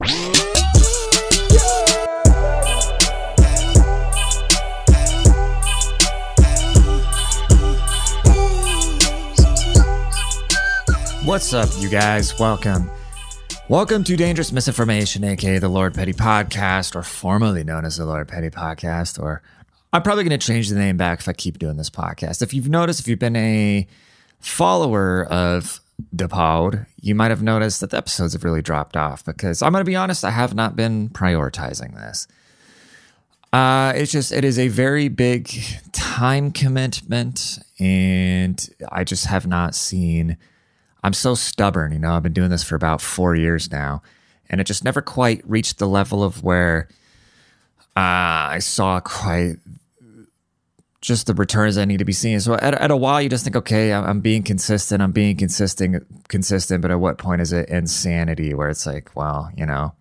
What's up, you guys? Welcome. Welcome to Dangerous Misinformation, aka the Lord Petty Podcast, or formerly known as the Lord Petty Podcast, or I'm probably going to change the name back if I keep doing this podcast. If you've noticed, if you've been a follower of the pod, you might have noticed that the episodes have really dropped off because I'm going to be honest, I have not been prioritizing this. Uh, it's just, it is a very big time commitment, and I just have not seen. I'm so stubborn, you know, I've been doing this for about four years now, and it just never quite reached the level of where uh, I saw quite just the returns I need to be seeing. So at, at a while, you just think, okay, I'm, being consistent, I'm being consistent, consistent. But at what point is it insanity where it's like, well, you know,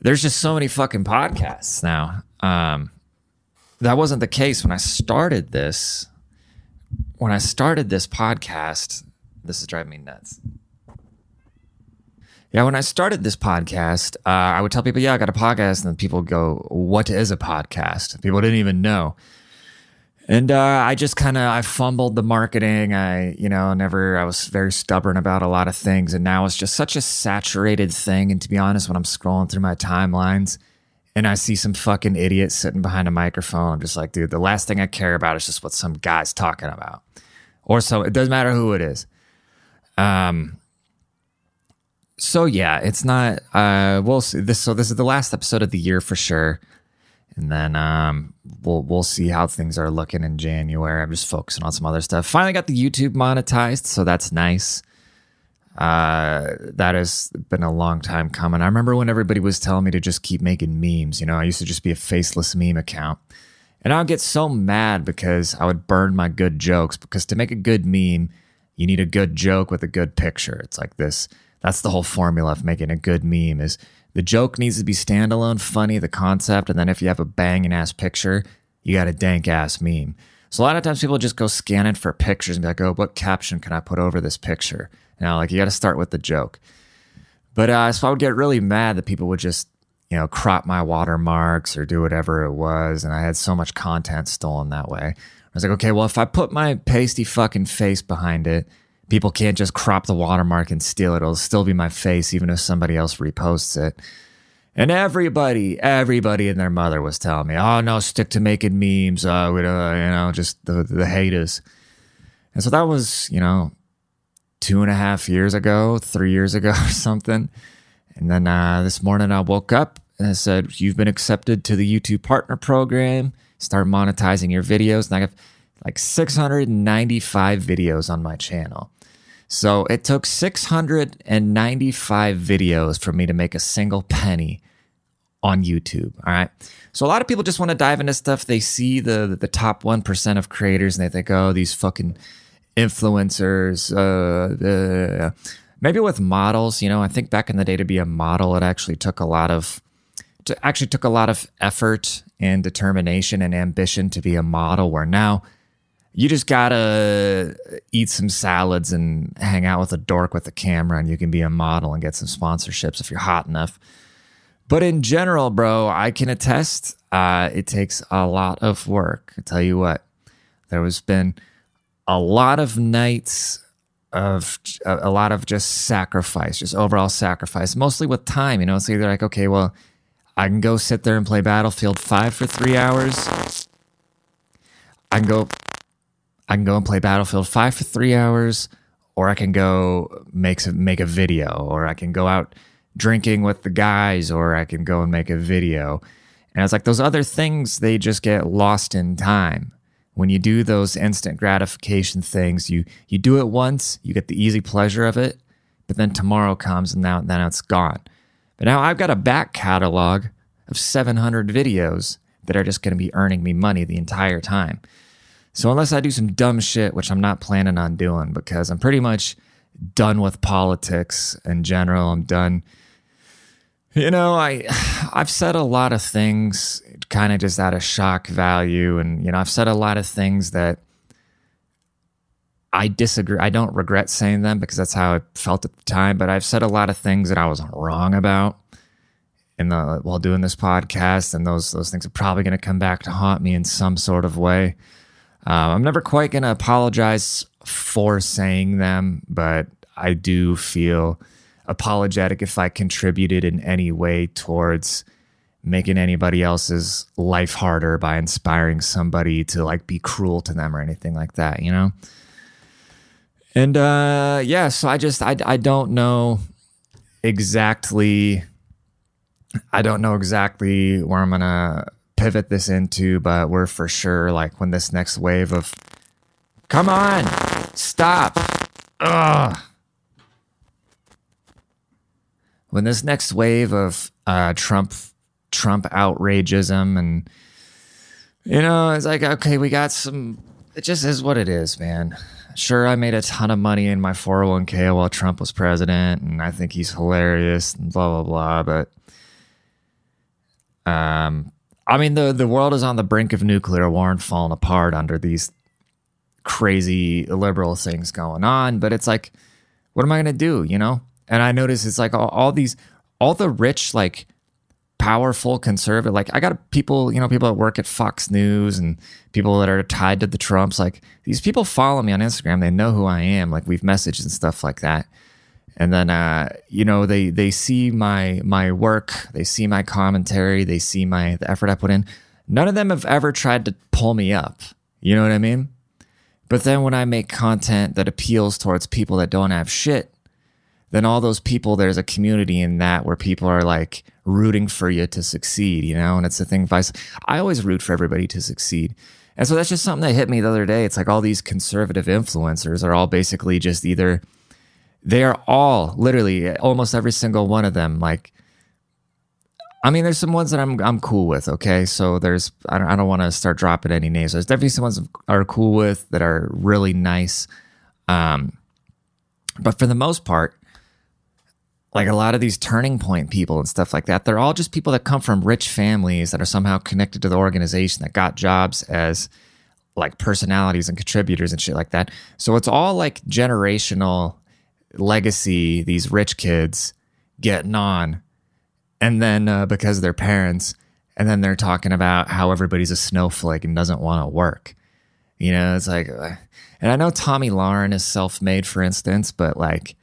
there's just so many fucking podcasts now. Um, that wasn't the case when I started this. When I started this podcast, this is driving me nuts. Yeah, when I started this podcast, uh, I would tell people, yeah, I got a podcast. And people go, what is a podcast? People didn't even know. And uh, I just kind of I fumbled the marketing. I you know never I was very stubborn about a lot of things, and now it's just such a saturated thing. And to be honest, when I'm scrolling through my timelines and I see some fucking idiot sitting behind a microphone, I'm just like, dude, the last thing I care about is just what some guy's talking about, or so it doesn't matter who it is. Um. So yeah, it's not. Uh, we'll see this. So this is the last episode of the year for sure and then um, we'll we'll see how things are looking in January. I'm just focusing on some other stuff. Finally got the YouTube monetized, so that's nice. Uh, that has been a long time coming. I remember when everybody was telling me to just keep making memes. You know, I used to just be a faceless meme account, and I would get so mad because I would burn my good jokes. Because to make a good meme, you need a good joke with a good picture. It's like this. That's the whole formula of making a good meme. Is the joke needs to be standalone, funny, the concept, and then if you have a banging ass picture, you got a dank ass meme. So a lot of times people just go scanning for pictures and be like, oh, what caption can I put over this picture? You know, like you got to start with the joke. But uh, so I would get really mad that people would just, you know, crop my watermarks or do whatever it was. And I had so much content stolen that way. I was like, okay, well, if I put my pasty fucking face behind it, people can't just crop the watermark and steal it. It'll still be my face, even if somebody else reposts it. And everybody, everybody and their mother was telling me, "Oh no, stick to making memes." Uh, uh, you know, just the the haters. And so that was, you know, two and a half years ago, three years ago, or something. And then uh, this morning, I woke up and I said, "You've been accepted to the YouTube Partner Program. Start monetizing your videos." And I have like 695 videos on my channel. So it took 695 videos for me to make a single penny on YouTube. All right. So a lot of people just want to dive into stuff. They see the the top one percent of creators and they think, oh, these fucking influencers. Uh, uh, maybe with models, you know, I think back in the day to be a model, it actually took a lot of, to actually took a lot of effort and determination and ambition to be a model. Where now you just gotta eat some salads and hang out with a dork with a camera and you can be a model and get some sponsorships if you're hot enough. But in general bro i can attest uh, it takes a lot of work. I tell you what there has been a lot of nights of a lot of just sacrifice just overall sacrifice mostly with time you know? It's either like okay well i can go sit there and play battlefield 5 for 3 hours. I can go I can go and play Battlefield 5 for three hours, or I can go make, make a video, or I can go out drinking with the guys, or I can go and make a video. And it's like those other things, they just get lost in time. When you do those instant gratification things, you you do it once, you get the easy pleasure of it, but then tomorrow comes and now then it's gone. But now I've got a back catalog of 700 videos that are just going to be earning me money the entire time. So unless I do some dumb shit, which I'm not planning on doing because I'm pretty much done with politics in general, I'm done. You know, I I've said a lot of things kind of just out of shock value and you know, I've said a lot of things that I disagree. I don't regret saying them because that's how I felt at the time. But I've said a lot of things that I was wrong about in the while doing this podcast, and those those things are probably going to come back to haunt me in some sort of way. Um, I'm never quite going to apologize for saying them, but I do feel apologetic if I contributed in any way towards making anybody else's life harder by inspiring somebody to like be cruel to them or anything like that, you know? And uh yeah, so I just I I don't know exactly I don't know exactly where I'm going to pivot this into, but we're for sure like when this next wave of come on, stop. Ugh. When this next wave of uh, Trump Trump outrageism and you know, it's like okay, we got some it just is what it is, man. Sure, I made a ton of money in my 401k while Trump was president, and I think he's hilarious and blah blah blah, but um I mean, the the world is on the brink of nuclear war and falling apart under these crazy liberal things going on. But it's like, what am I going to do? You know? And I notice it's like all, all these, all the rich, like powerful conservative, like I got people, you know, people that work at Fox News and people that are tied to the Trumps. Like these people follow me on Instagram. They know who I am. Like we've messaged and stuff like that and then uh, you know they they see my my work they see my commentary they see my the effort i put in. None of them have ever tried to pull me up. You know what i mean? But then when i make content that appeals towards people that don't have shit then all those people there's a community in that where people are like rooting for you to succeed you know? And it's the thing vice i always root for everybody to succeed. And so that's just something that hit me the other day. It's like all these conservative influencers are all basically just either they are all literally almost every single one of them like I mean, there's some ones that I'm I'm cool with. Okay, so there's I don't I don't want to start dropping any names. There's definitely some ones are cool with that are really nice, um, but for the most part, like a lot of these turning point people and stuff like that, they're all just people that come from rich families that are somehow connected to the organization that got jobs as like personalities and contributors and shit like that. So it's all like generational legacy, these rich kids getting on, and then uh, because of their parents, and then they're talking about how everybody's a snowflake and doesn't want to work. You know, it's like, uh, and I know Tomi Lahren is self made, for instance, but like,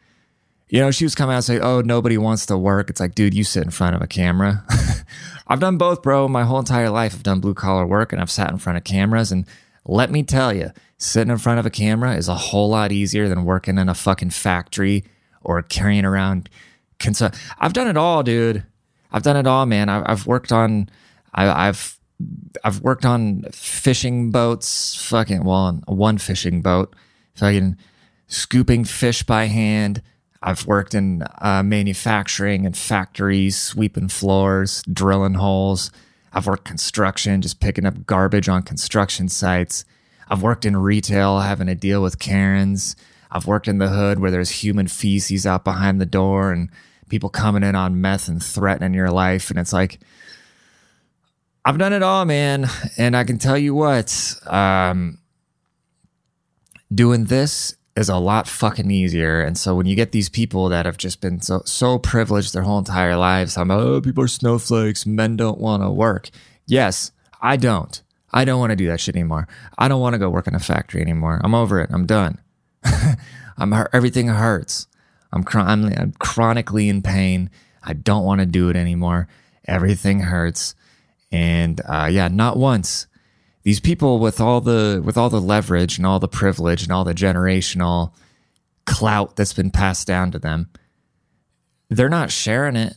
you know, she was coming out and say, "Oh, nobody wants to work." It's like, dude, you sit in front of a camera. I've done both, bro. My whole entire life, I've done blue collar work, and I've sat in front of cameras. And let me tell you, sitting in front of a camera is a whole lot easier than working in a fucking factory or carrying around. Cons- I've done it all, dude. I've done it all, man. I've, I've worked on, I, have I've worked on fishing boats, fucking well, one fishing boat, fucking scooping fish by hand. I've worked in uh, manufacturing and factories, sweeping floors, drilling holes. I've worked construction, just picking up garbage on construction sites. I've worked in retail, having to deal with Karens. I've worked in the hood where there's human feces out behind the door and people coming in on meth and threatening your life. And it's like, I've done it all, man. And I can tell you what, um, doing this is a lot fucking easier. And so when you get these people that have just been so so privileged their whole entire lives, I'm like, oh people are snowflakes, men don't want to work. Yes, I don't. I don't want to do that shit anymore. I don't want to go work in a factory anymore. I'm over it. I'm done. I'm everything hurts. I'm, I'm, I'm chronically in pain. I don't want to do it anymore. Everything hurts. And uh, yeah, not once. These people with all the with all the leverage and all the privilege and all the generational clout that's been passed down to them, they're not sharing it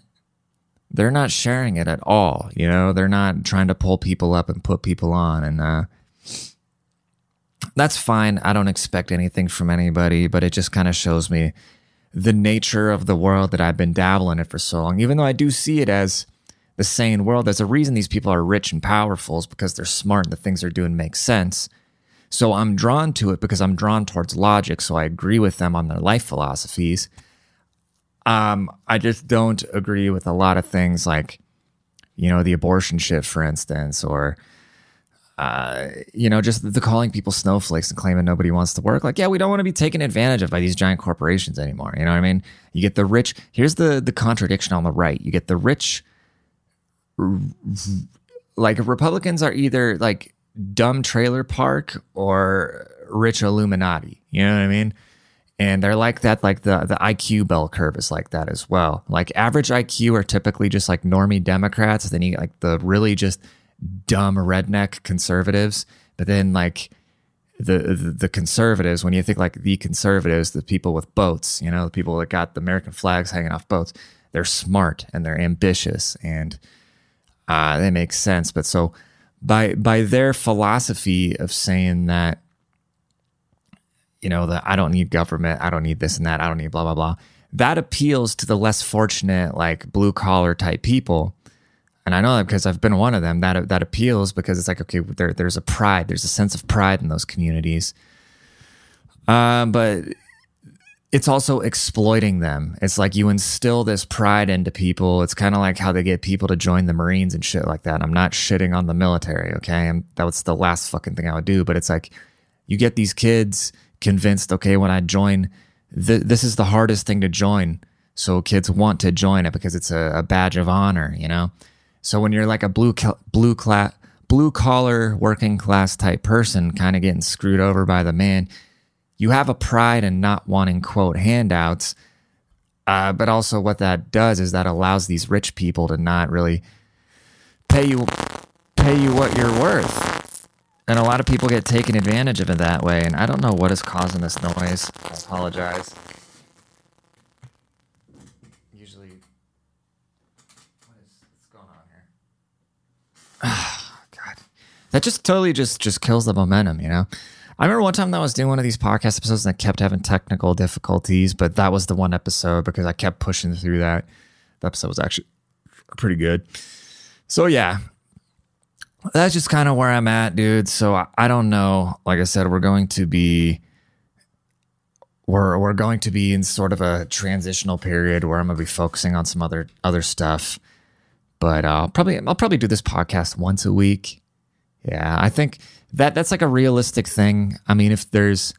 they're not sharing it at all. You know, they're not trying to pull people up and put people on. And uh, that's fine. I don't expect anything from anybody, but it just kind of shows me the nature of the world that I've been dabbling in for so long. Even though I do see it as the sane world, there's a reason these people are rich and powerful is because they're smart and the things they're doing make sense. So I'm drawn to it because I'm drawn towards logic. So I agree with them on their life philosophies. Um, I just don't agree with a lot of things like, you know, the abortion shit, for instance, or uh, you know, just the calling people snowflakes and claiming nobody wants to work. Like, yeah, we don't want to be taken advantage of by these giant corporations anymore. You know what I mean? You get the rich. Here's the the contradiction on the right. You get the rich. Like Republicans are either like dumb trailer park or rich Illuminati. You know what I mean? And they're like that, like the, the IQ bell curve is like that as well. Like average IQ are typically just like normie Democrats. Then you like the really just dumb redneck conservatives. But then like the, the, the conservatives, when you think like the conservatives, the people with boats, you know, the people that got the American flags hanging off boats, they're smart and they're ambitious and uh, they make sense. But so by by their philosophy of saying that you know, that I don't need government, I don't need this and that, I don't need blah, blah, blah. That appeals to the less fortunate, like blue collar type people. And I know that because I've been one of them. That that appeals because it's like okay, there, there's a pride, there's a sense of pride in those communities. Um, but it's also exploiting them. It's like you instill this pride into people. It's kind of like how they get people to join the Marines and shit like that. I'm not shitting on the military, okay? And that was the last fucking thing I would do. But it's like you get these kids convinced, okay, when I join, th- this is the hardest thing to join. So kids want to join it because it's a, a badge of honor, you know? So when you're like a blue, blue, cla- blue collar working class type person kind of getting screwed over by the man, you have a pride in not wanting quote handouts. Uh, but also what that does is that allows these rich people to not really pay you pay you what you're worth and a lot of people get taken advantage of it that way. And I don't know what is causing this noise. I apologize. Usually, what is going on here? Oh, God, that just totally just just kills the momentum. You know. I remember one time that I was doing one of these podcast episodes and I kept having technical difficulties, but that was the one episode because I kept pushing through that. The episode was actually pretty good. So yeah, that's just kind of where I'm at, dude. So I, I, don't know. Like I said, we're going to be we're we're going to be in sort of a transitional period where I'm gonna be focusing on some other other stuff. But uh, I'll probably I'll probably do this podcast once a week. Yeah, I think that that's like a realistic thing. I mean, if there's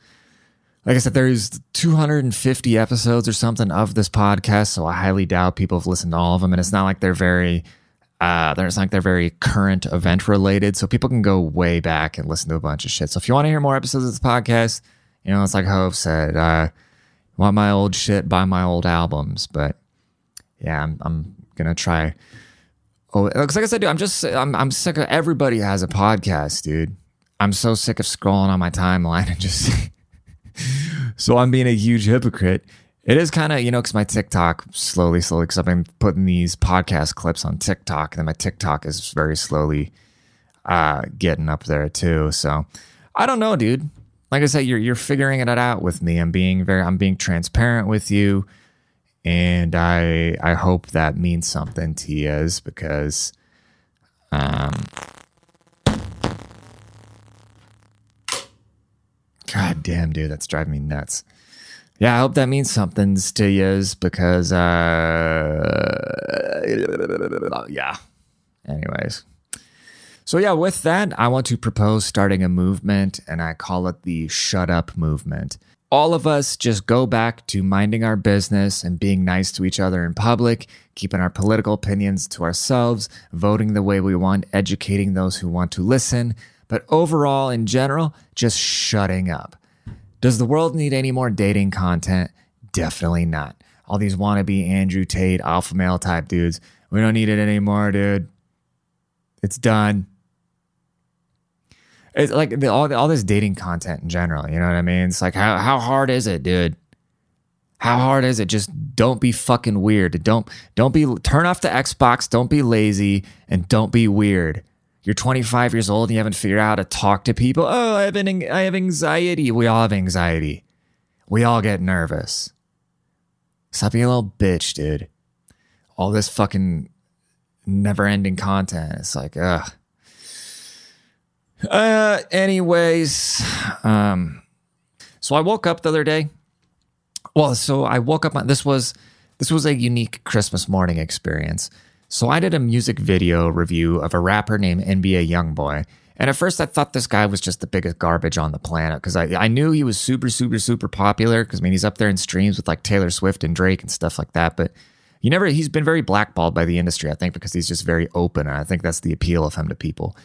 like I said, there's 250 episodes or something of this podcast, so I highly doubt people have listened to all of them. And it's not like they're very uh, there's like they're very current event related, so people can go way back and listen to a bunch of shit. So if you want to hear more episodes of this podcast, you know, it's like Hov said, uh, want my old shit, buy my old albums. But yeah, I'm, I'm gonna try. Oh, like I said, dude, I'm just I'm I'm sick of everybody has a podcast, dude. I'm so sick of scrolling on my timeline and just. so I'm being a huge hypocrite it is kind of, you know, because my TikTok slowly, slowly, because I've been putting these podcast clips on TikTok, and then my TikTok is very slowly uh, getting up there too. So I don't know, dude. Like I said, you're you're figuring it out with me. I'm being very, I'm being transparent with you, and I I hope that means something to you, because, um, God damn, dude, that's driving me nuts yeah, I hope that means something to you because, uh, yeah. Anyways. So, yeah, with that, I want to propose starting a movement, and I call it the Shut Up Movement. All of us just go back to minding our business and being nice to each other in public, keeping our political opinions to ourselves, voting the way we want, educating those who want to listen, but overall, in general, just shutting up. Does the world need any more dating content? Definitely not. All these wannabe Andrew Tate, alpha male type dudes. We don't need it anymore, dude. It's done. It's like the, all, all this dating content in general. You know what I mean? It's like, how, how hard is it, dude? How hard is it? Just don't be fucking weird. Don't don't be turn off the Xbox. Don't be lazy and don't be weird. You're 25 years old and you haven't figured out how to talk to people. Oh, I have an, I have anxiety. We all have anxiety. We all get nervous. Stop being a little bitch, dude. All this fucking never ending content. It's like, ugh. Uh, anyways, um, so I woke up the other day. Well, so I woke up. This was this was a unique Christmas morning experience. So I did a music video review of a rapper named NBA Youngboy. And at first, I thought this guy was just the biggest garbage on the planet because I, I knew he was super, super, super popular. Because I mean, he's up there in streams with like Taylor Swift and Drake and stuff like that. But he never, he's been very blackballed by the industry, I think, because he's just very open. And I think that's the appeal of him to people.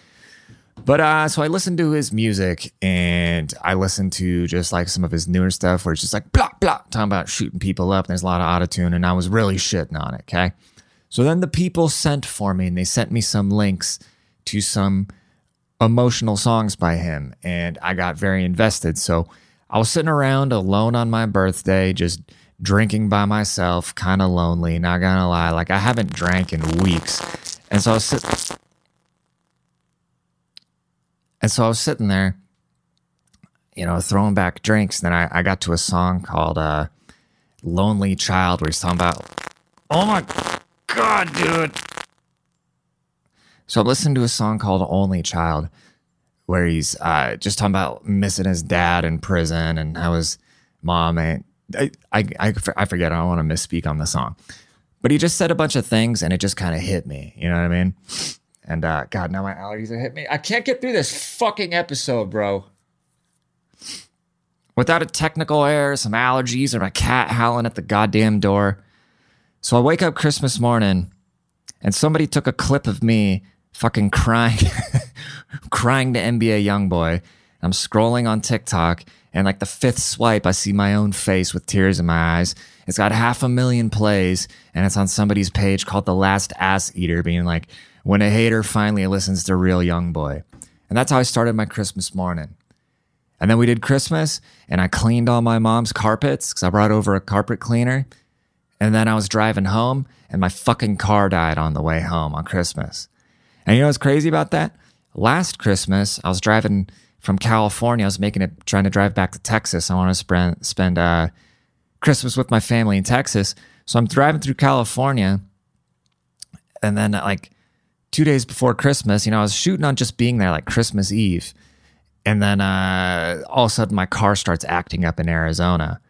But uh, so I listened to his music and I listened to just like some of his newer stuff where it's just like blah, blah, talking about shooting people up. And there's a lot of autotune. And I was really shitting on it. Okay. So then the people sent for me and they sent me some links to some emotional songs by him. And I got very invested. So I was sitting around alone on my birthday, just drinking by myself, kind of lonely. Not gonna lie, like I haven't drank in weeks. And so I was sitting. And so I was sitting there, you know, throwing back drinks. And Then I, I got to a song called uh, Lonely Child where he's talking about, oh my God, dude. So I'm listening to a song called Lonely Child where he's uh, just talking about missing his dad in prison and how his mom and I, I, I, I forget, I don't want to misspeak on the song. But he just said a bunch of things and it just kind of hit me. You know what I mean? And uh, God, now my allergies are hit me. I can't get through this fucking episode, bro. Without a technical error, some allergies, or my cat howling at the goddamn door. So I wake up Christmas morning and somebody took a clip of me fucking crying, crying to NBA Youngboy. I'm scrolling on TikTok and like the fifth swipe, I see my own face with tears in my eyes. It's got half a million plays and it's on somebody's page called The Last Ass Eater, being like, when a hater finally listens to Real Youngboy. And that's how I started my Christmas morning. And then we did Christmas and I cleaned all my mom's carpets because I brought over a carpet cleaner. And then I was driving home and my fucking car died on the way home on Christmas. And you know what's crazy about that? Last Christmas, I was driving from California. I was making it, trying to drive back to Texas. I want to spend, spend uh, Christmas with my family in Texas. So I'm driving through California. And then, like, two days before Christmas, you know, I was shooting on just being there, like Christmas Eve. And then uh, all of a sudden, my car starts acting up in Arizona.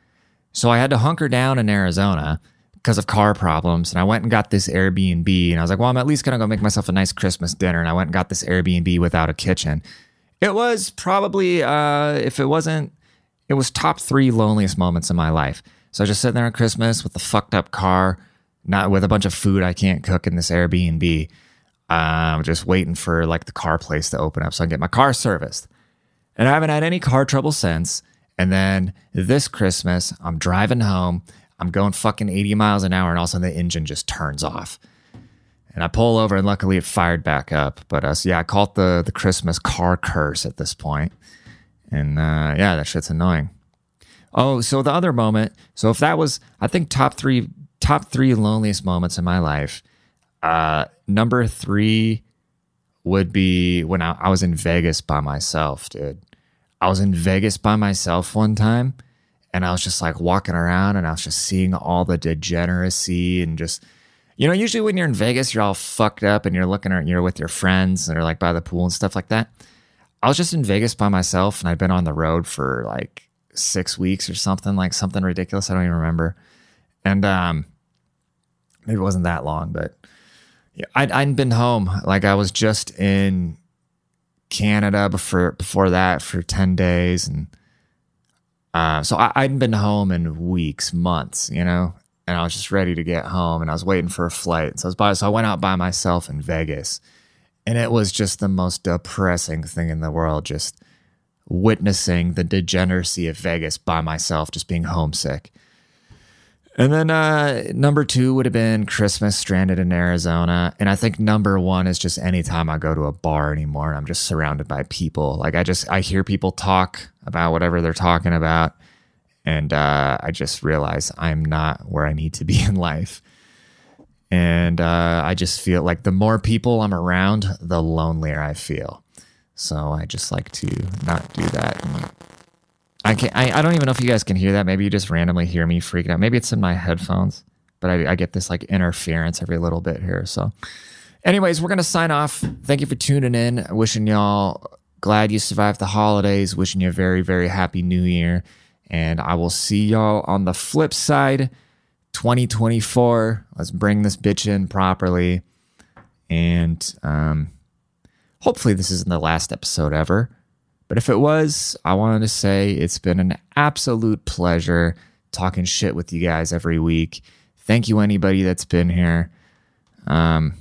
So I had to hunker down in Arizona because of car problems. And I went and got this Airbnb. And I was like, well, I'm at least going to go make myself a nice Christmas dinner. And I went and got this Airbnb without a kitchen. It was probably, uh, if it wasn't, it was top three loneliest moments in my life. So I was just sitting there on Christmas with the fucked up car, not with a bunch of food I can't cook in this Airbnb. I'm um, just waiting for like the car place to open up so I can get my car serviced. And I haven't had any car trouble since. And then this Christmas, I'm driving home. I'm going fucking 80 miles an hour, and all of a sudden the engine just turns off. And I pull over, and luckily it fired back up. But uh, so yeah, I call it the the Christmas car curse at this point. And uh, yeah, that shit's annoying. Oh, so the other moment. So if that was, I think top three top three loneliest moments in my life. Uh, number three would be when I, I was in Vegas by myself, dude. I was in Vegas by myself one time, and I was just like walking around, and I was just seeing all the degeneracy and just you know, usually when you're in Vegas, you're all fucked up and you're looking at you're with your friends and are like by the pool and stuff like that. I was just in Vegas by myself and I'd been on the road for like six weeks or something, like something ridiculous. I don't even remember. And um maybe it wasn't that long, but yeah, I'd, I'd been home. Like I was just in Canada before before that for 10 days and uh, so I, I'd been home in weeks, months, you know, and I was just ready to get home and I was waiting for a flight. So I was by, so I went out by myself in Vegas and it was just the most depressing thing in the world. Just witnessing the degeneracy of Vegas by myself, just being homesick. And then uh, number two would have been Christmas stranded in Arizona. And I think number one is just anytime I go to a bar anymore and I'm just surrounded by people. Like I just, I hear people talk about whatever they're talking about and uh, I just realize I'm not where I need to be in life. And uh, I just feel like the more people I'm around, the lonelier I feel. So I just like to not do that. I can I, I don't even know if you guys can hear that. Maybe you just randomly hear me freaking out. Maybe it's in my headphones, but I, I get this like interference every little bit here. So, anyways, we're gonna sign off. Thank you for tuning in. Wishing y'all glad you survived the holidays. Wishing you a very very happy New Year. And I will see y'all on the flip side, 2024. Let's bring this bitch in properly. And um, Hopefully, this isn't the last episode ever. But if it was, I wanted to say it's been an absolute pleasure talking shit with you guys every week. Thank you, anybody that's been here. Um,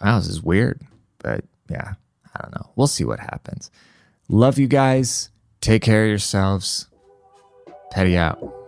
wow, this is weird, but yeah, I don't know. We'll see what happens. Love you guys. Take care of yourselves. Petty out.